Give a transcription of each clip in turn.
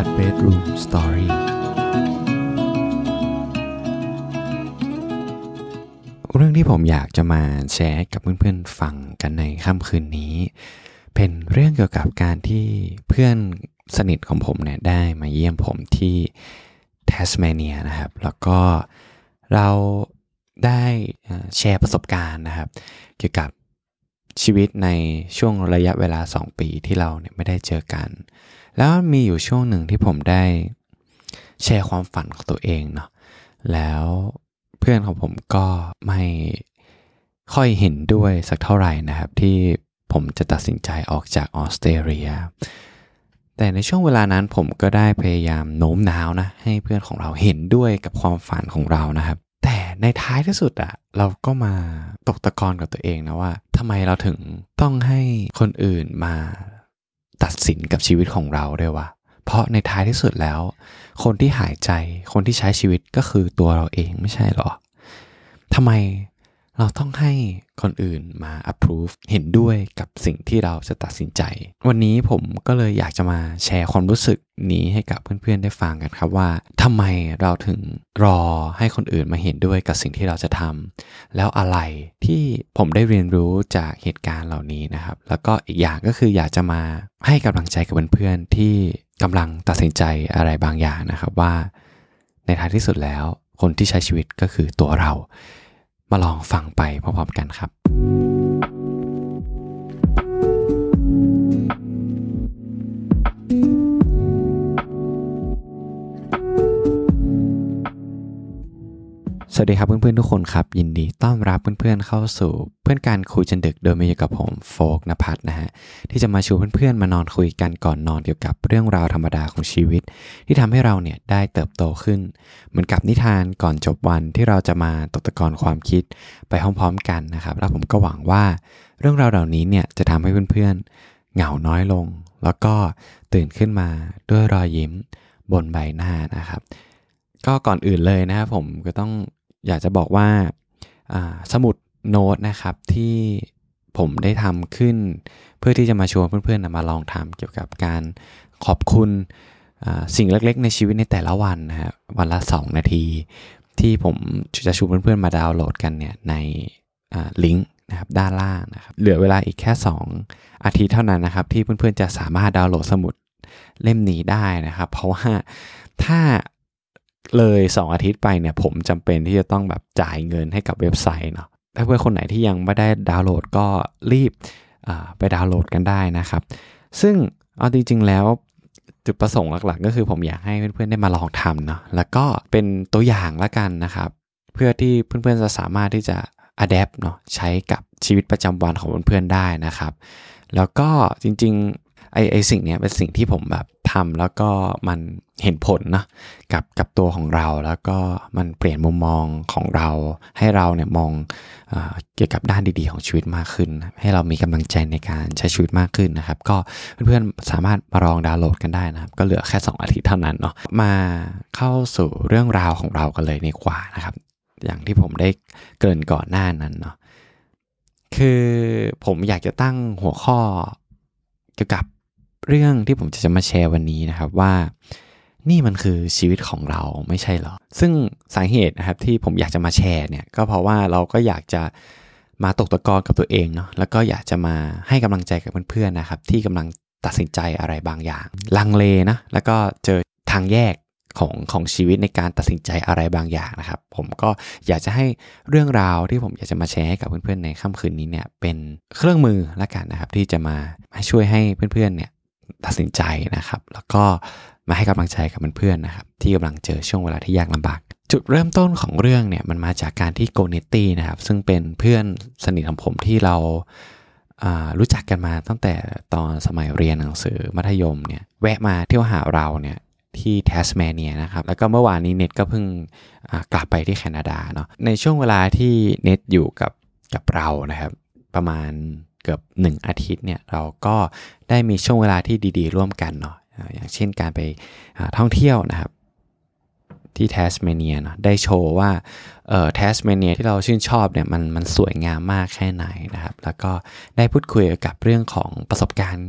พัฒ Bedroom Story เรื่องที่ผมอยากจะมาแชร์กับเพื่อนๆฟังกันในค่ำคืนนี้ เป็นเรื่องเกี่ยวกับการที่เพื่อนสนิทของผมเนี่ยได้มาเยี่ยมผมที่แทสเมเนียนะครับ แล้วก็เราได้แชร์ประสบการณ์นะครับ เกี่ยวกับชีวิตในช่วงระยะเวลา 2 ปีที่เราเนี่ยไม่ได้เจอกัน แล้วมีอยู่ช่วงหนึ่งที่ผมได้แชร์ความฝันของตัวเองเนาะแล้วเพื่อนของผมก็ไม่ค่อยเห็นด้วยสักเท่าไหร่นะครับ ที่ผมจะตัดสินใจออกจากออสเตรเลีย แต่ในช่วงเวลานั้นผมก็ได้พยายามโน้มน้าวนะ ให้เพื่อนของเราเห็นด้วยกับความฝันของเรานะครับ แต่ในท้ายที่สุดอะเราก็มาตกตะกอนกับตัวเองนะว่าทำไมเราถึงต้องให้คนอื่นมา ตัดสินกับชีวิตของเราด้วยว่ะเพราะในท้ายที่สุดแล้ว คนที่หายใจคนที่ใช้ชีวิตก็คือตัวเราเองไม่ใช่หรอทำไม เราต้องให้คนอื่นมา approve เห็นด้วยกับสิ่งที่เราจะตัดสินใจ วันนี้ผมก็เลยอยากจะมาแชร์ความรู้สึกนี้ให้กับเพื่อนๆได้ฟังกันครับว่าทำไมเราถึงรอให้คนอื่นมาเห็นด้วยกับสิ่งที่เราจะทำแล้วอะไรที่ผมได้เรียนรู้จากเหตุการณ์เหล่านี้นะครับ แล้วก็อีกอย่างก็คืออยากจะมาให้กำลังใจกับเพื่อนๆที่กำลังตัดสินใจอะไรบางอย่างนะครับว่า ในท้ายที่สุดแล้วคนที่ใช้ชีวิตก็คือตัวเรา มาลองฟังไปพร้อมๆกันครับ สวัสดีครับเพื่อนๆทุกคนครับ ยินดีต้อนรับเพื่อนๆเข้าสู่เพื่อนการคุยจนดึกโดยมีอยู่กับผมโฟกนภัทรนะฮะที่จะมาชวนเพื่อนๆมานอนคุยกันก่อนนอนเกี่ยวกับเรื่องราวธรรมดาของชีวิต ที่ทำให้เราเนี่ยได้เติบโตขึ้น เหมือนกับนิทานก่อนจบวันที่เราจะมาตกตะกอนความคิดไปพร้อมๆกันนะครับ แล้วผมก็หวังว่า เรื่องราวเหล่านี้เนี่ยจะทำให้เพื่อนๆเหงาน้อยลง แล้วก็ตื่นขึ้นมาด้วยรอยยิ้มบนใบหน้านะครับ ก็ก่อนอื่นเลยนะครับผมก็ต้อง อยากจะบอกว่าสมุดโน้ตนะครับที่ผมได้ทำขึ้น เพื่อที่จะมาชวนเพื่อนๆมาลองทำเกี่ยวกับการขอบคุณสิ่งเล็กๆ ในชีวิตในแต่ละวันนะครับวันละ 2 นาที ที่ผมจะชวนเพื่อนๆมาดาวน์โหลดกันเนี่ยในลิงก์นะครับด้านล่างนะครับเหลือเวลาอีกแค่ 2 อาทิตย์เท่านั้นนะครับ ที่เพื่อนๆจะสามารถดาวน์โหลดสมุดเล่มนี้ได้นะครับ เพราะว่าถ้า เลย 2 อาทิตย์ไปเนี่ยผมจำเป็นที่จะต้องแบบจ่ายเงินให้กับเว็บไซต์เนาะถ้าเพื่อนคนไหนที่ยังไม่ได้ดาวน์โหลดก็รีบไปดาวน์โหลดกันได้นะครับ ซึ่งเอาจริงๆแล้วจุดประสงค์หลักๆ ก็คือผมอยากให้เพื่อนๆได้มาลองทำเนาะแล้วก็เป็นตัวอย่างละกันนะครับ เพื่อที่เพื่อนๆจะสามารถที่จะอัดแอปเนาะใช้กับชีวิตประจำวันของเพื่อนๆได้นะครับ แล้วก็จริงๆ ไอไอสิ่งนี้เป็นสิ่งที่ผมแบบทำแล้วก็มันเห็นผลนะกับกับตัวของเราแล้วก็มันเปลี่ยนมุมมองของเรา ให้เราเนี่ยมองอเกี่ยวกับด้านดีๆของชีวิตมากขึ้น ให้เรามีกำลังใจในการใช้ชีวิตมากขึ้นนะครับ ก็เพื่อนๆสามารถมาลองดาวน์โหลดกันได้นะครับ ก็เหลือแค่ 2 อาทิตย์เท่านั้นเนาะมาเข้าสู่เรื่องราวของเรากันเลยในกว่านะครับ อย่างที่ผมได้เกินก่อนหน้านั้นเนาะคือผมอยากจะตั้งหัวข้อเกี่ยวกับ เรื่องที่ผมจะจะมาแชร์วันนี้นะครับว่านี่มันคือชีวิตของเราไม่ใช่หรอ ซึ่งสาเหตุนะครับที่ผมอยากจะมาแชร์เนี่ยก็เพราะว่าเราก็อยากจะมาตกตะกอนกับตัวเองเนาะแล้วก็อยากจะมาให้กำลังใจกับเพื่อนๆนะครับ ที่กำลังตัดสินใจอะไรบางอย่าง ลังเลนะแล้วก็เจอทางแยกของของชีวิตในการตัดสินใจอะไรบางอย่างนะครับ ผมก็อยากจะให้เรื่องราวที่ผมอยากจะมาแชร์ให้กับเพื่อนๆในค่ำคืนนี้เนี่ยเป็นเครื่องมือละกันนะครับ ที่จะมาช่วยให้เพื่อนๆเนี่ย ตัดสินใจนะครับ แล้วก็มาให้กำลังใจกับเพื่อนๆนะครับ ที่กำลังเจอช่วงเวลาที่ยากลำบาก จุดเริ่มต้นของเรื่องเนี่ยมันมาจากการที่โกเนตี้นะครับ ซึ่งเป็นเพื่อนสนิทของผมที่เรารู้จักกันมาตั้งแต่ตอนสมัยเรียนหนังสือมัธยมเนี่ยแวะมาเที่ยวหาเราเนี่ยที่แทสเมเนียนะครับ แล้วก็เมื่อวานนี้เน็ตก็เพิ่งกลับไปที่แคนาดาเนาะในช่วงเวลาที่เน็ตอยู่กับกับเรานะครับ ประมาณ เกือบ1 อาทิตย์เนี่ยเราก็ได้มีช่วงเวลาที่ดีๆ ร่วมกันเนาะอย่างเช่นการไปท่องเที่ยวนะครับที่แทสเมเนียเนาะได้โชว์ว่าเอ่อแทสเมเนียที่เราชื่นชอบเนี่ยมันมันสวยงามมากแค่ไหนนะครับ แล้วก็ได้พูดคุยกับเรื่องของประสบการณ์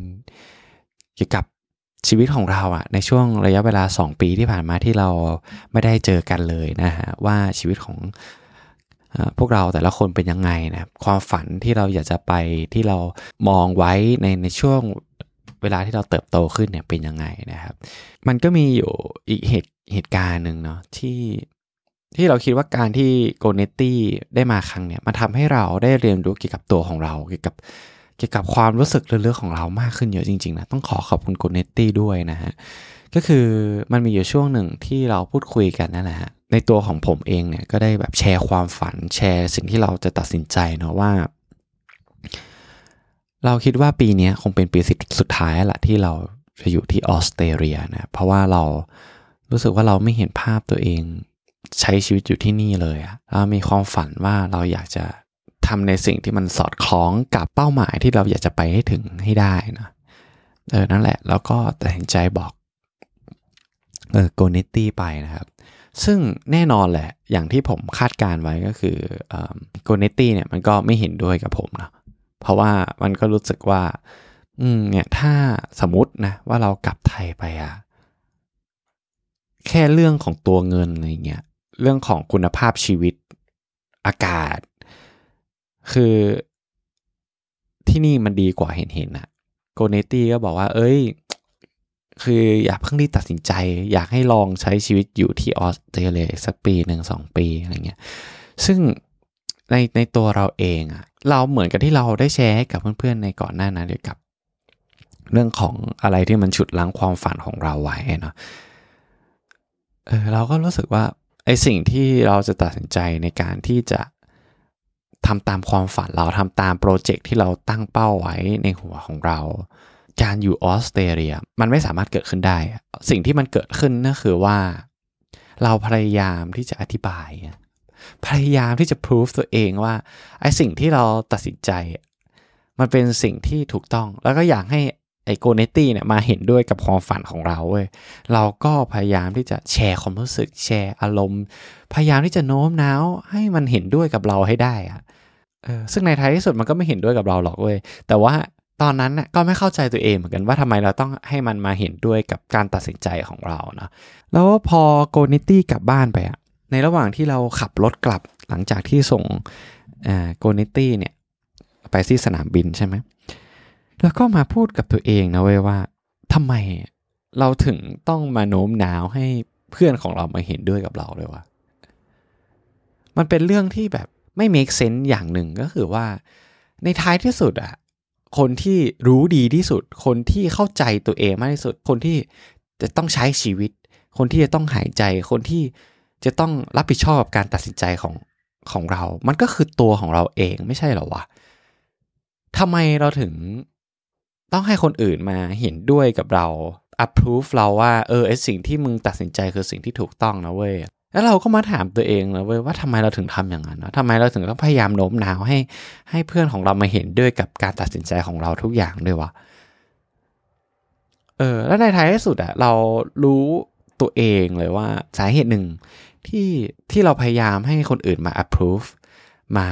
เกี่ยวกับชีวิตของเราอะในช่วงระยะเวลา 2 ปีที่ผ่านมาที่เราไม่ได้เจอกันเลยนะฮะว่าชีวิตของ พวกเราแต่ละคนเป็นยังไงนะความฝันที่เราอยากจะไปที่เรามองไว้ในในช่วงเวลาที่เราเติบโตขึ้นเนี่ยเป็นยังไงนะครับ มันก็มีอยู่อีกเหตุเหตุการณ์หนึ่งเนาะที่ที่เราคิดว่าการที่โกเนตตี้ได้มาครั้งเนี่ยมันทำให้เราได้เรียนรู้เกี่ยวกับตัวของเราเกี่ยวกับเกี่ยวกับความรู้สึกเรื่องของเรามากขึ้นเยอะจริงๆนะต้องขอขอบคุณโกเนตตี้ด้วยนะฮะก็คือมันมีอยู่ช่วงหนึ่งที่เราพูดคุยกันนั่นแหละฮะ ในตัวของผมเองเนี่ยก็ได้แบบแชร์ความฝันแชร์สิ่งที่เราจะตัดสินใจเนาะว่า เราคิดว่าปีนี้คงเป็นปีสุดท้ายแหละที่เราจะอยู่ที่ออสเตรเลียนะเพราะว่าเรารู้สึกว่าเราไม่เห็นภาพตัวเองใช้ชีวิตอยู่ที่นี่เลยอะเรามีความฝันว่าเราอยากจะทำในสิ่งที่มันสอดคล้องกับเป้าหมายที่เราอยากจะไปให้ถึงให้ได้นะเออนั่นแหละ แล้วก็ตัดสินใจบอกเออโกนตตี้ไปนะครับ ซึ่งแน่นอนแหละ อย่างที่ผมคาดการไว้ก็คือโกเนตตี้เนี่ยมันก็ไม่เห็นด้วยกับผมนะเพราะว่ามันก็รู้สึกว่า อืมเนี่ยถ้าสมมตินะว่าเรากลับไทยไปอะแค่เรื่องของตัวเงินอะไรเงี้ยเรื่องของคุณภาพชีวิตอากาศ คือที่นี่มันดีกว่าเห็นเห็นอะโกเนตี้ก็บอกว่า เอ้ย คืออยากเพิ่งรีบตัดสินใจ อยากให้ลองใช้ชีวิตอยู่ที่ออสเตรเลียสักปีหนึ่งสองปีอะไรเงี้ยซึ่งในในตัวเราเองอะเราเหมือนกับที่เราได้แชร์ให้กับเพื่อนๆในก่อนหน้านั้นเกี่ยวกับ เรื่องของอะไรที่มันฉุดล้างความฝันของเราไว้เนาะเออเราก็รู้สึกว่าไอสิ่งที่เราจะตัดสินใจในการที่จะทำตามความฝันเราทำตามโปรเจกต์ที่เราตั้งเป้าไว้ในหัวของเรา การอยู่ออสเตรเลียมันไม่สามารถเกิดขึ้นได้ สิ่งที่มันเกิดขึ้นนั่นคือว่า เราพยายามที่จะอธิบาย พยายามที่จะพิสูจตัวเองว่าไอสิ่งที่เราตัดสินใจ มันเป็นสิ่งที่ถูกต้อง แล้วก็อยากให้ไอโกเนตี้เนี่ยมาเห็นด้วยกับความฝันของเราเว้ย เราก็พยายามที่จะแชร์ความรู้สึกแชร์อารมณ์ พยายามที่จะโน้มน้าวให้มันเห็นด้วยกับเราให้ได้อะซึ่งในท้ายที่สุดมันก็ไม่เห็นด้วยกับเราหรอกเว้ย แต่ว่า ตอนนั้นน่ยก็ไม่เข้าใจตัวเองเหมือนกันว่าทำไมเราต้องให้มันมาเห็นด้วยกับการตัดสินใจของเราเนาะแล้วพอโกเนตี้กลับบ้านไปอะในระหว่างที่เราขับรถกลับหลังจากที่ส่งโกเนตี้เนี่ยไปที่สนามบินใช่ไหมแล้วก็มาพูดกับตัวเองนะเว้ยว่าทำไมเราถึงต้องมาโน้มน้าวให้เพื่อนของเรามาเห็นด้วยกับเราเลยวะมันเป็นเรื่องที่แบบไม่ make sense อย่างหนึ่งก็คือว่า ในท้ายที่สุดอะ คนที่รู้ดีที่สุด คนที่เข้าใจตัวเองมากที่สุด คนที่จะต้องใช้ชีวิต คนที่จะต้องหายใจ คนที่จะต้องรับผิดชอบกับการตัดสินใจของของเรา มันก็คือตัวของเราเองไม่ใช่หรอวะทำไมเราถึงต้องให้คนอื่นมาเห็นด้วยกับเรา approve เราว่า เออไอสิ่งที่มึงตัดสินใจคือสิ่งที่ถูกต้องนะเว้ย แล้วเราก็มาถามตัวเองนะเว้ยว่าทำไมเราถึงทำอย่างนั้นนะทำไมเราถึงต้องพยายามโน้มน้าวให้ให้เพื่อนของเรามาเห็นด้วยกับการตัดสินใจของเราทุกอย่างด้วยวะเออแล้วในท้ายที่สุดอะเรารู้ตัวเองเลยว่าสาเหตุหนึ่งที่ที่เราพยายามให้คนอื่นมา approve มา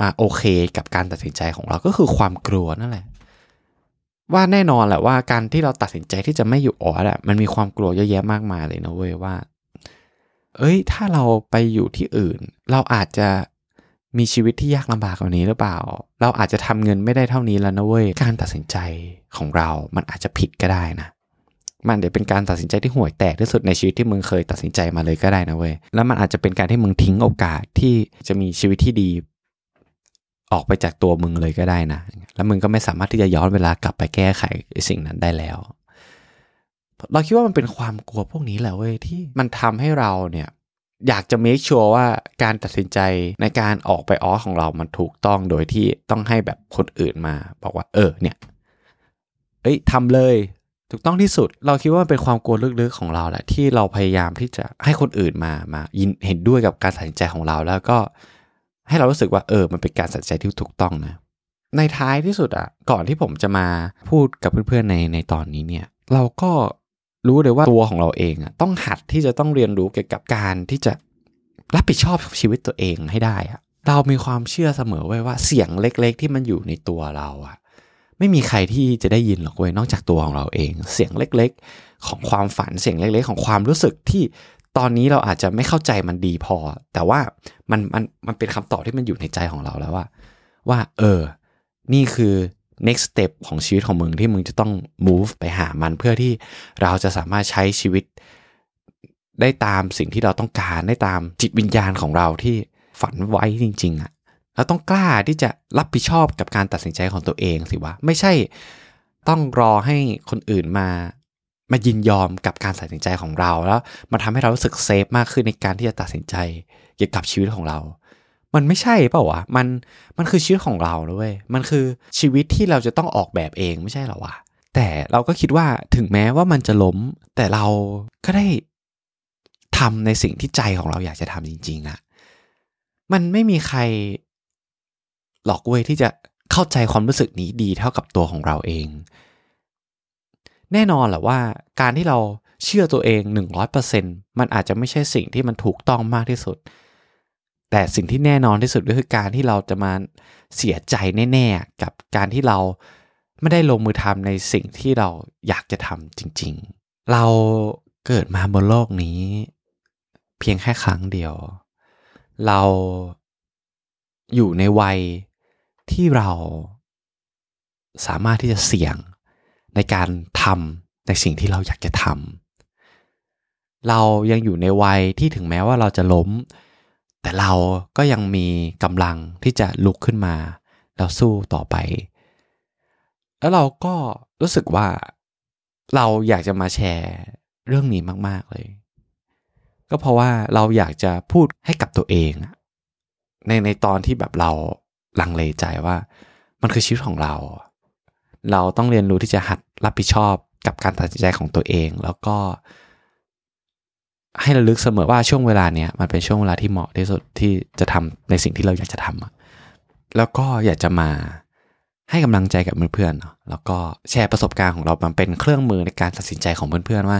มาโอเคกับการตัดสินใจของเราก็คือความกลัวนั่นแหละ ว่าแน่นอนแหละว่าการที่เราตัดสินใจที่จะไม่อยู่อ๋อสอะมันมีความกลัวเยอะแยะมากมายเลยนะเว้ยว่า เอ้ย ถ้าเราไปอยู่ที่อื่น เราอาจจะมีชีวิตที่ยากลำบากกว่านี้หรือเปล่า เราอาจจะทำเงินไม่ได้เท่านี้แล้วนะเว้ย การตัดสินใจของเรา มันอาจจะผิดก็ได้นะ มันเดี๋ยวเป็นการตัดสินใจที่ห่วยแตกที่สุดในชีวิตที่มึงเคยตัดสินใจมาเลยก็ได้นะเว้ย แล้วมันอาจจะเป็นการที่มึงทิ้งโอกาสที่จะมีชีวิตที่ดี ออกไปจากตัวมึงเลยก็ได้นะ แล้วมึงก็ไม่สามารถที่จะย้อนเวลากลับไปแก้ไขสิ่งนั้นได้แล้ว เราคิดว่ามันเป็นความกลัวพวกนี้แหละเว้ยที่มันทำให้เราเนี่ยอยากจะ make sure ว่าการตัดสินใจในการออกไปออของเรามันถูกต้องโดยที่ต้องให้แบบคนอื่นมา บอกว่าเออเนี่ย เอ้ยทำเลยถูกต้องที่สุด เราคิดว่ามันเป็นความกลัวลึกๆของเราแหละที่เราพยายามที่จะให้คนอื่นมามายินเห็นด้วยกับการตัดสินใจของเราแล้วก็ ให้เรารู้สึกว่าเออ มันเป็นการตัดสินใจที่ถูกต้องนะ ในท้ายที่สุดอะ ก่อนที่ผมจะมาพูดกับเพื่อนๆในในตอนนี้เนี่ย เราก็ รู้เลยว่าตัวของเราเองอะต้องหัดที่จะต้องเรียนรู้เกี่ยวกับการที่จะรับผิดชอบชีวิตตัวเองให้ได้อะเรามีความเชื่อเสมอไว้ว่าเสียงเล็ก ๆ ที่มันอยู่ในตัวเราอะไม่มีใครที่จะได้ยินหรอกเว้ยนอกจากตัวของเราเอง เสียงเล็ก ๆ ของความฝันเสียงเล็ก ๆ ของความรู้สึกที่ตอนนี้เราอาจจะไม่เข้าใจมันดีพอ แต่ว่ามันมันมันเป็นคำตอบที่มันอยู่ในใจของเราแล้วว่า ว่า เออ นี่คือ next step ของชีวิตของมึงที่มึงจะต้อง move ไปหามันเพื่อที่เราจะสามารถใช้ชีวิต ได้ตามสิ่งที่เราต้องการได้ตามจิตวิญญาณของเราที่ฝันไว้จริง ๆอะ่ะเราต้องกล้าที่จะรับผิดชอบกับการตัดสินใจของตัวเองสิวะไม่ใช่ต้องรอให้คนอื่นมามายินยอมกับการตัดสินใจของเราแล้วมาทำให้เรารู้สึกเซฟมากขึ้นในการที่จะตัดสินใจเกี่ยวกับชีวิตของเรา มันไม่ใช่เปล่าวะมันมันคือชีวิตของเราด้วยมันคือชีวิตที่เราจะต้องออกแบบเองไม่ใช่หรอวะแต่เราก็คิดว่าถึงแม้ว่ามันจะล้ม แต่เราก็ได้ทำในสิ่งที่ใจของเราอยากจะทำจริงๆอะมันไม่มีใครหลอกเว้ยที่จะเข้าใจความรู้สึกนี้ดีเท่ากับตัวของเราเอง แน่นอนแหละว่าการที่เราเชื่อตัวเอง 100%มันอาจจะไม่ใช่สิ่งที่มันถูกต้องมากที่สุด แต่สิ่งที่แน่นอนที่สุดก็คือการที่เราจะมาเสียใจแน่ๆ กับการที่เราไม่ได้ลงมือทำในสิ่งที่เราอยากจะทำจริงๆ เราเกิดมาบนโลกนี้ เพียงแค่ครั้งเดียว เราอยู่ในวัยที่เราสามารถที่จะเสี่ยงในการทำในสิ่งที่เราอยากจะทำเรายังอยู่ในวัยที่ถึงแม้ว่าเราจะล้ม แต่เราก็ยังมีกำลังที่จะลุกขึ้นมา แล้วสู้ต่อไป แล้วเราก็รู้สึกว่าเราอยากจะมาแชร์เรื่องนี้มาก ๆ เลย ก็เพราะว่าเราอยากจะพูดให้กับตัวเองในในตอนที่แบบเราลังเลใจว่า มันคือชีวิตของเรา เราต้องเรียนรู้ที่จะหัดรับผิดชอบกับการตัดสินใจของตัวเอง แล้วก็ ให้ระลึกเสมอว่าช่วงเวลาเนี้ยมันเป็นช่วงเวลาที่เหมาะที่สุดที่จะทำในสิ่งที่เราอยากจะทำแล้วก็อยากจะมาให้กำลังใจกับเพื่อนๆแล้วก็แชร์ประสบการณ์ของเรามันเป็นเครื่องมือในการตัดสินใจของเพื่อนๆว่า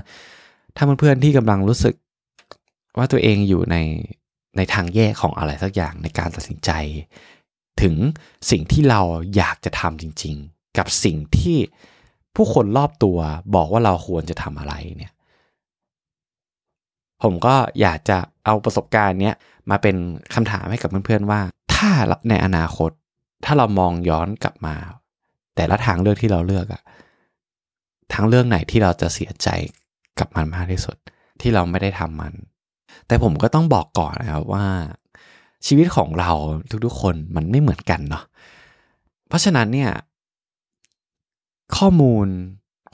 ถ้าเพื่อนๆที่กำลังรู้สึกว่าตัวเองอยู่ในในทางแยกของอะไรสักอย่างในการตัดสินใจ ถึงสิ่งที่เราอยากจะทำจริง ๆ กับสิ่งที่ผู้คนรอบตัวบอกว่าเราควรจะทำอะไรเนี่ย ผมก็อยากจะเอาประสบการณ์เนี้ยมาเป็นคำถามให้กับเพื่อนๆว่า ถ้าในอนาคต ถ้าเรามองย้อนกลับมา แต่ละทางเลือกที่เราเลือกอะทางเรื่องไหนที่เราจะเสียใจกับมันมากที่สุด ที่เราไม่ได้ทำมัน แต่ผมก็ต้องบอกก่อนนะครับว่า ชีวิตของเราทุกๆคนมันไม่เหมือนกันเนาะเพราะฉะนั้นเนี่ยข้อมูล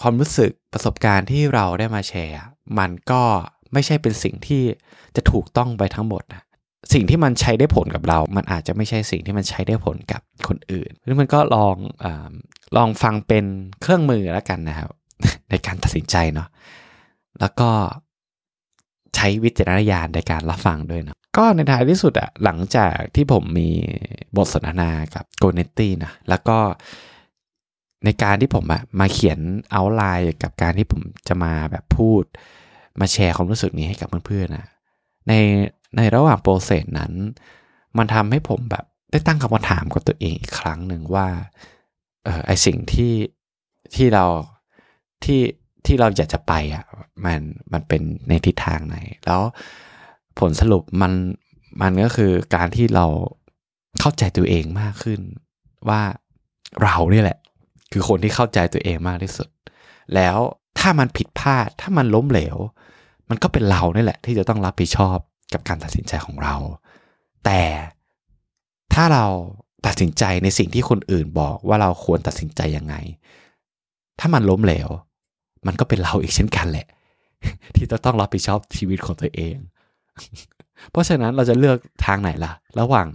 ความรู้สึกประสบการณ์ที่เราได้มาแชร์ มันก็ ไม่ใช่เป็นสิ่งที่จะถูกต้องไปทั้งหมดนะสิ่งที่มันใช้ได้ผลกับเรา มันอาจจะไม่ใช่สิ่งที่มันใช้ได้ผลกับคนอื่นเพราะมันก็ลองอลองฟังเป็นเครื่องมือแล้วกันนะครับ ในการตัดสินใจเนาะ แล้วก็ใช้วิจารณญาณในการรับฟังด้วยนะก็ในท้ายที่สุดอะหลังจากที่ผมมีบทสนทนากับโกเนตตี้นะ แล้วก็ในการที่ผมอะมาเขียนเอาไลน์กับการที่ผมจะมาแบบพูด มาแชร์ความรู้สึกนี้ให้กับเพื่อนๆนะในในระหว่างโปรเซสนั้น มันทำให้ผมแบบได้ตั้งคำถามกับตัวเองอีกครั้งหนึ่งว่าเออไอสิ่งที่ที่เราที่ที่เราอยากจะไปอะมันมันเป็นในทิศทางไหน แล้วผลสรุปมันมันก็คือการที่เราเข้าใจตัวเองมากขึ้น ว่าเราเนี่ยแหละ คือคนที่เข้าใจตัวเองมากที่สุด แล้ว ถ้ามันผิดพลาด ถ้ามันล้มเหลว มันก็เป็นเรานี่แหละ ที่จะต้องรับผิดชอบกับการตัดสินใจของเรา แต่ถ้าเราตัดสินใจในสิ่งที่คนอื่นบอกว่าเราควรตัดสินใจยังไง ถ้ามันล้มเหลว มันก็เป็นเราอีกเช่นกันแหละ ที่จะต้องรับผิดชอบชีวิตของตัวเอง เพราะฉะนั้นเราจะเลือกทางไหนล่ะ ระหว่าง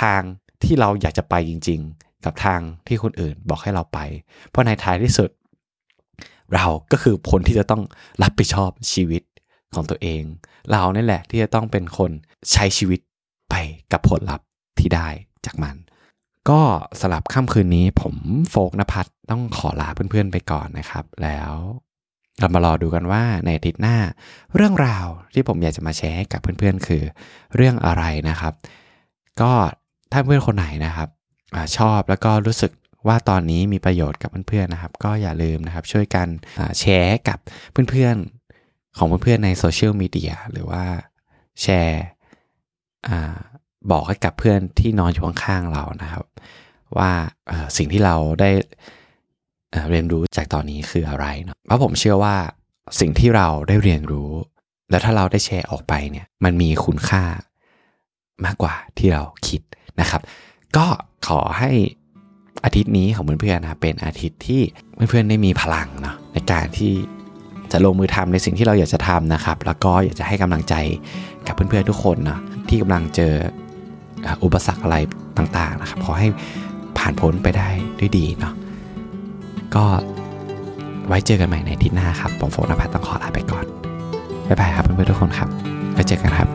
ทางที่เราอยากจะไปจริง ๆ กับทางที่คนอื่นบอกให้เราไป เพราะในท้ายที่สุด เราก็คือคนที่จะต้องรับผิดชอบชีวิตของตัวเอง เรานี่แหละที่จะต้องเป็นคนใช้ชีวิตไปกับผลลัพธ์ที่ได้จากมัน ก็สลับค่ำคืนนี้ผมโฟกนภัทรต้องขอลาเพื่อนๆไปก่อนนะครับ แล้วเรามารอดูกันว่าในอาทิตย์หน้า เรื่องราวที่ผมอยากจะมาแชร์ให้กับเพื่อนๆ คือเรื่องอะไรนะครับ ก็ถ้าเพื่อนคนไหนนะครับ ชอบแล้วก็รู้สึก ว่าตอนนี้มีประโยชน์กับเพื่อนๆนะครับ ก็อย่าลืมนะครับช่วยกันแชร์กับเพื่อนๆของเพื่อนๆในโซเชียลมีเดียหรือว่าแชร์บอกให้กับเพื่อนที่นอนอยู่ข้างๆเรานะครับ ว่าสิ่งที่เราได้เรียนรู้จากตอนนี้คืออะไรเนาะเพราะผมเชื่อว่าสิ่งที่เราได้เรียนรู้ แล้วถ้าเราได้แชร์ออกไปเนี่ยมันมีคุณค่ามากกว่าที่เราคิดนะครับ ก็ขอให้ อาทิตย์นี้ของเพื่อนๆนะเป็นอาทิตย์ที่เพื่อนๆได้มีพลังเนาะในการที่จะลงมือทำในสิ่งที่เราอยากจะทำนะครับ แล้วก็อยากจะให้กำลังใจกับเพื่อนๆทุกคนนะที่กำลังเจออุปสรรคอะไรต่างๆนะครับขอให้ผ่านพ้นไปได้ด้วยดีเนาะก็ไว้เจอกันใหม่ในอาทิตย์หน้าครับ ผมโฟนภัทรต้องขอลาไปก่อน บ๊ายบายครับเพื่อนๆทุกคนครับไว้เจอกันครับ